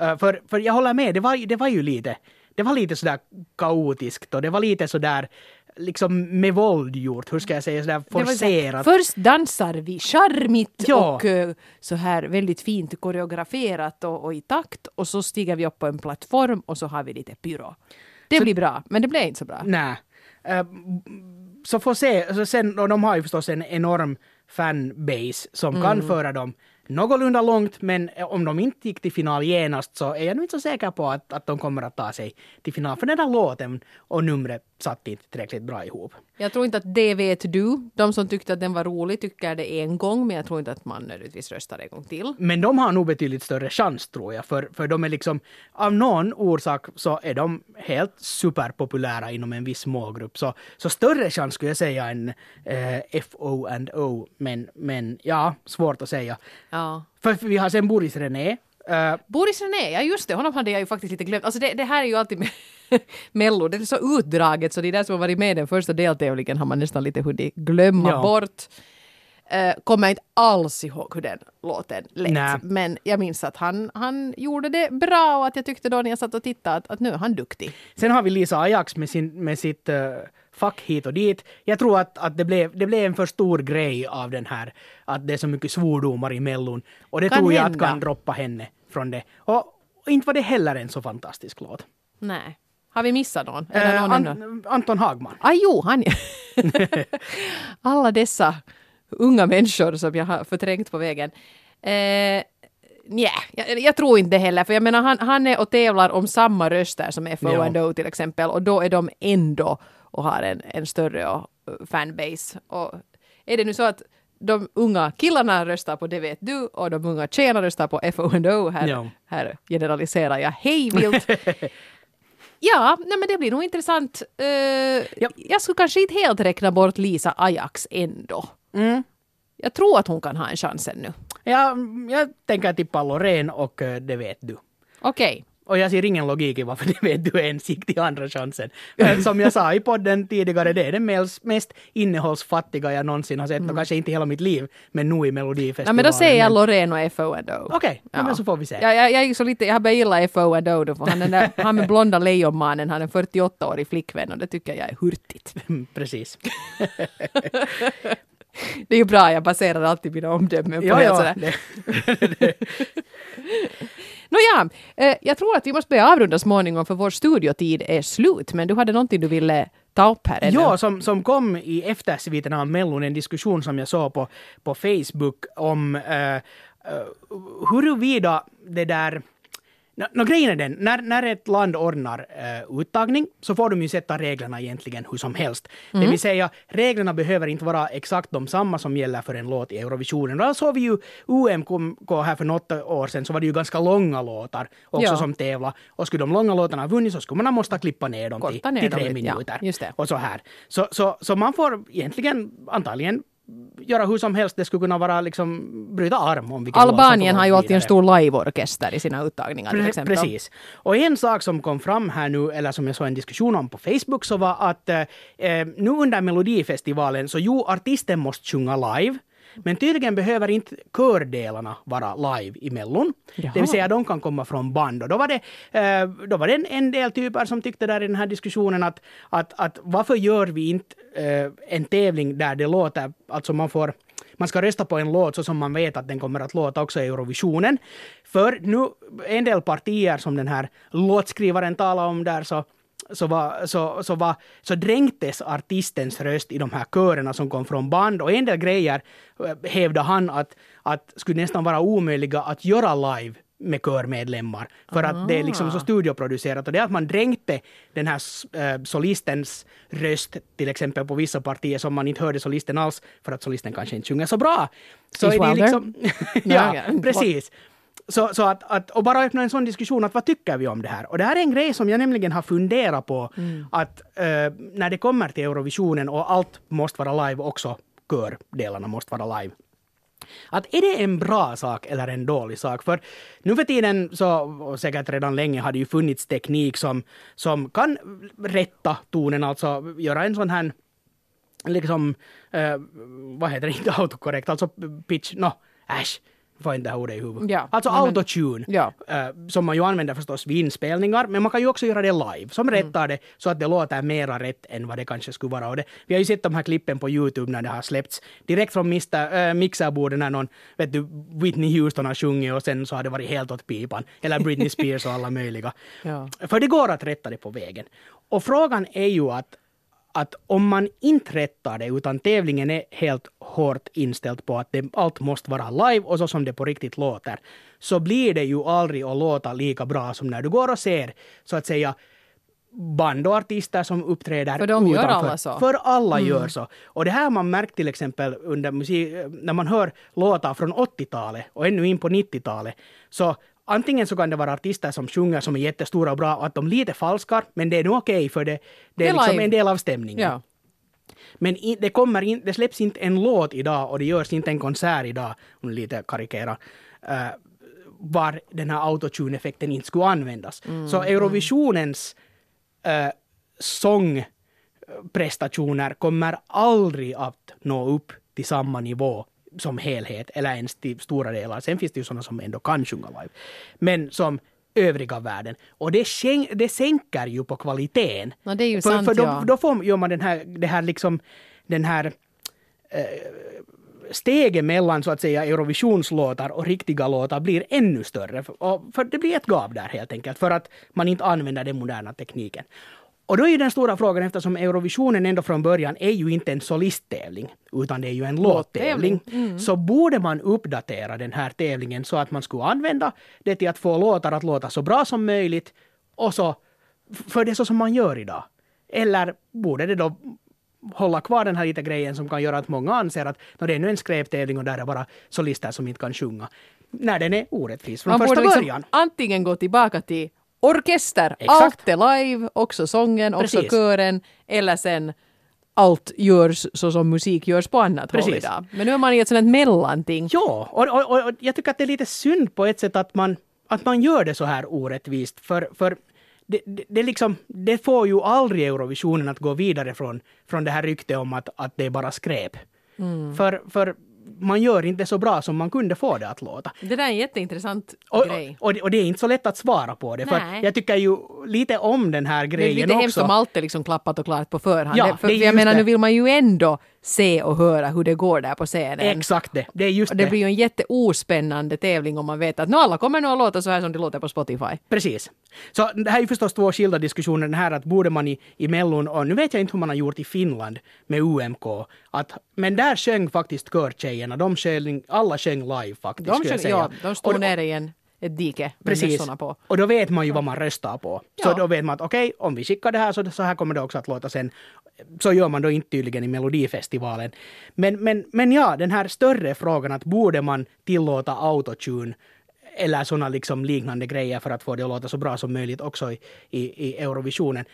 Äh, för, för jag håller med, det var, det var ju lite, det var lite sådär kaotiskt och det var lite sådär liksom med våld gjort, hur ska jag säga, sådär var så forcerat. Först dansar vi charmigt Ja. och eh, så här väldigt fint koreograferat och, och i takt och så stiger vi upp på en plattform och så har vi lite pyro. Det blir bra, men det blev inte så bra. Nej. Eh, så får se, så sen, och de har ju förstås en enorm fanbase som Mm. kan föra dem någorlunda långt, men om de inte gick till final genast så är jag nog inte så säker på att, att de kommer att ta sig till final. För den där låten och numret satt inte tillräckligt bra ihop. Jag tror inte att det vet du. De som tyckte att den var rolig tycker det en gång, men jag tror inte att man nödvändigtvis röstar en gång till. Men de har nog betydligt större chans tror jag, för, för de är liksom, av någon orsak så är de helt superpopulära inom en viss målgrupp. Så, så större chans skulle jag säga än eh, FO and O, men, men ja, svårt att säga. Ja. För vi har sen Boris René. eh, Boris René, ja just det, honom hade jag ju faktiskt lite glömt. Alltså det, det här är ju alltid med *laughs* Mello, det är så utdraget så de där som har varit med i den första deltävlingen har man nästan lite hunnit glömma Ja. bort. Uh, kommer inte alls ihåg hur den låten lät. Nej. Men jag minns att han, han gjorde det bra och att jag tyckte då när jag satt och tittade att, att nu är han duktig. sen har vi Lisa Ajax med, sin, med sitt uh, fack hit och dit. Jag tror att, att det, blev, det blev en för stor grej av den här, att det är så mycket svordomar i Mellon. Och det Kan tror jag hända. att kan droppa henne från det. Och, och inte var det heller en så fantastisk låt. Nej. Har vi missat någon? Det Eh, någon ännu? An- Anton Hagman. Ah, jo, han *laughs* Alla dessa unga människor som jag har förträngt på vägen. Eh, Nja, jag, jag tror inte heller, för jag menar han, han är och tävlar om samma röster som FO Ja. and O till exempel och då är de ändå och har en, en större uh, fanbase. Och är det nu så att de unga killarna röstar på Det vet du och de unga tjejerna röstar på FO and O, här, Ja. här generaliserar jag hej vilt. *laughs* Ja, nej men det blir nog intressant. Eh, Jag skulle kanske inte helt räkna bort Lisa Ajax ändå. Mm. Jag tror att hon kan ha en chans ännu. Ja, jag tänker tippa Loreen och eh, det vet du. Okej. Och jag ser ingen logik i varför *laughs* det vet du ens gick till andra chansen. Men Som jag sa i podden tidigare, det är den mest- innehållsfattiga jag någonsin har sett. Och kanske inte hela mitt liv, men nu i Melodifestivalen. Ja, men då säger jag Loreen och FO and O. Okej, ja. men så får vi se. Ja, jag, jag, så lite, jag har börjat gilla FO and O då, för han, den där, han med blonda lejonmannen, han är en 48-årig flickvän och det tycker jag är hurtigt. Mm, Precis. *laughs* Det är ju bra, jag baserar alltid mina omdömen på Ja, helt ja. Det, *laughs* Nåja, eh, jag tror att vi måste börja avrunda småningom för vår studiotid är slut, men du hade någonting du ville ta upp här ja, som, som kom i eftersviten av Mellon, en diskussion som jag såg på, på Facebook om eh, eh huruvida det där Nå, nå, grejen är den, när, när ett land ordnar uh, uttagning så får de ju sätta reglerna egentligen hur som helst. Det vill säga, reglerna behöver inte vara exakt de samma som gäller för en låt i Eurovisionen. Då såg vi ju UMK här för något år sedan så var det ju ganska långa låtar också Ja. som tävla. Och skulle de långa låtarna ha vunnit så skulle man måste klippa ner dem till, ner till dem tre ja, minuter. just det. Och så här. Så, så, så man får egentligen antagligen göra hur som helst. Det skulle kunna vara liksom bryta arm om Albanien har ju alltid en stor liveorkester i sina uttagningar till exempel. Precis. Och en sak som kom fram här nu, eller som jag såg en diskussion om på Facebook, så var att eh, nu under Melodifestivalen så jo, artisten måste sjunga live, men tydligen behöver inte kördelarna vara live i Mellon. Jaha. Det vill säga de kan komma från band. Och då var det, eh, då var det en, en del typer som tyckte där i den här diskussionen att, att, att varför gör vi inte eh, en tävling där det låter, alltså man får man ska rösta på en låt så som man vet att den kommer att låta också i Eurovisionen. För nu, en del partier som den här låtskrivaren talar om där så så, var, så, så, var, så dränktes artistens röst i de här körerna som kom från band och en del grejer eh, hävdade han att, att skulle nästan vara omöjliga att göra live med körmedlemmar. För att det är liksom så studioproducerat. Och det att man dränkte den här äh, solistens röst till exempel på vissa partier som man inte hörde solisten alls för att solisten kanske inte sjunger så bra. Så är det liksom... *laughs* ja. precis. Så, så att, att, och bara öppna en sån diskussion, att vad tycker vi om det här? Och det här är en grej som jag nämligen har funderat på, att eh, när det kommer till Eurovisionen och allt måste vara live också, kördelarna måste vara live. Att är det en bra sak eller en dålig sak? För nu för tiden, så, och säkert redan länge, har det ju funnits teknik som, som kan rätta tonen, alltså göra en sån här liksom, eh, vad heter det, *laughs* inte autokorrekt, alltså pitch, no, äsch, får inte det här ordet i huvudet. Ja. Alltså men- autotune. Ja. eh, som man ju använder förstås vid inspelningar, men man kan ju också göra det live, som Mm. rättar det så att det låter mera rätt än vad det kanske skulle vara. Och det, vi har ju sett de här klippen på Youtube när det har släppts direkt från äh, mixerbordet när någon, vet du, Whitney Houston har sjungit och sen så har det varit helt åt pipan. Eller Britney *laughs* Spears och alla möjliga. Ja. För det går att rätta det på vägen. Och frågan är ju att att om man inte rättar det utan tävlingen är helt hårt inställd på att det, allt måste vara live och så som det på riktigt låter så blir det ju aldrig att låta lika bra som när du går och ser så att säga band och artister som uppträder För de gör utanför. alla så. För alla gör så. Och det här man märkt till exempel under musik, när man hör låtar från 80-talet och ännu in på 90-talet. Så antingen så kan det vara artister som sjunger som är jättestora och bra och att de lite falskar, men det är nog okej för det, det är liksom en del av stämningen. Ja. Men i, det, kommer in, det släpps inte en låt idag och det görs inte en konsert idag, om lite karikerar, uh, var den här autotune-effekten inte skulle användas. Så Eurovisionens uh, sångprestationer kommer aldrig att nå upp till samma nivå som helhet eller ens till stora delar. Sen finns det ju sådana som ändå kan sjunga live. Men som övriga världen. Och det, skän, det sänker ju på kvaliteten. Ja, det är ju för, sant, för då, ja. då får, gör man den här, det här liksom, den här eh, steget mellan så att säga Eurovisionslåtar och riktiga låtar blir ännu större. För, och, för det blir ett gap där helt enkelt för att man inte använder den moderna tekniken. Och då är ju den stora frågan eftersom Eurovisionen ändå från början är ju inte en solisttävling utan det är ju en Låttävling. låttävling. Så borde man uppdatera den här tävlingen så att man skulle använda det till att få låtar att låta så bra som möjligt och så för det är så som man gör idag. Eller borde det då hålla kvar den här lite grejen som kan göra att många anser att när det är nu en skräptävling och där är bara solister som inte kan sjunga. När den är orättvis från Man första liksom början. antingen gå tillbaka till orkester, Exakt. allt är live, också sången, också Precis. kören, eller sen allt görs så som musik görs på annat håll Precis. idag. Men nu är man i ett sånt här mellanting. Ja, och, och, och, och jag tycker att det är lite synd på ett sätt att man, att man gör det så här orättvist. För, för det, det, det, liksom, det får ju aldrig Eurovisionen att gå vidare från, från det här ryktet om att, att det är bara skräp. Mm. För, för man gör inte så bra som man kunde få det att låta. Det där är en jätteintressant Och, grej. och, och, det, och det är inte så lätt att svara på det. För jag tycker ju lite om den här Det är grejen lite hemskt också. om allt är liksom klappat och klart på förhand. Ja, det, för det jag menar, det. nu vill man ju ändå se och höra hur det går där på scenen. Exakt det. Det är just Och det det. blir ju en jätteospännande tävling om man vet att nu alla kommer nog att låta så här som det låter på Spotify. Precis. Så det här är ju förstås två skilda diskussioner. Den här att borde man i, i Mellon, och nu vet jag inte hur man har gjort i Finland med UMK, att, men där sjöng faktiskt körtjejerna, de sjöng, alla sjöng live faktiskt. De, sjöng, ja, de stod Och- nere i en, ett dike med Precis. på. Och då vet man ju vad man röstar på. Så Ja. då vet man att okej, om vi skickar det här så, så här kommer det också att låta sen. Så gör man då inte tydligen i Melodifestivalen. Men, men, men ja, den här större frågan att borde man tillåta autotune eller sådana liksom liknande grejer för att få det att låta så bra som möjligt också i, i, i Eurovisionen.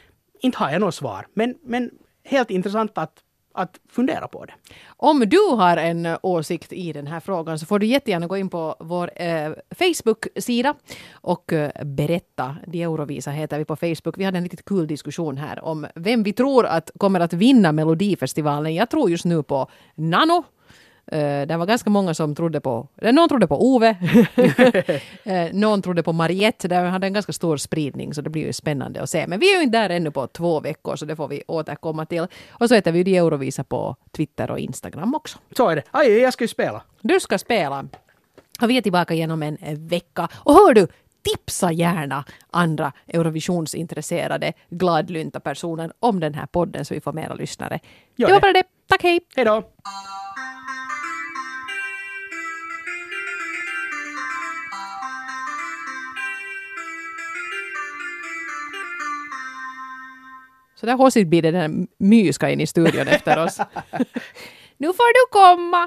Inte har jag något svar, men, men helt intressant att, att fundera på det. Om du har en eh, åsikt i den här frågan så får du jättegärna gå in på vår eh, Facebook-sida och eh, berätta. De Eurovisa heter vi på Facebook. Vi hade en riktigt kul diskussion här om vem vi tror att kommer att vinna Melodifestivalen. Jag tror just nu på Nano. Eh, det var ganska många som trodde på, någon trodde på Ove, *laughs* Eh, någon trodde på Mariette, där hade en ganska stor spridning så det blir ju spännande att se. Men vi är ju inte där ännu på två veckor så det får vi återkomma till. Och så heter vi ju Eurovisa på Twitter och Instagram också. Så är det. Aj, jag ska ju spela. Du ska spela. Och vi är tillbaka genom en vecka. Och hör du, tipsa gärna andra Eurovisionsintresserade gladlynta personer om den här podden så vi får mera lyssnare. Gör det var det. bara det. Tack, hej! Hej då! Så där haussigt blir det den här My ska in i studion efter oss. *laughs* nu får du komma!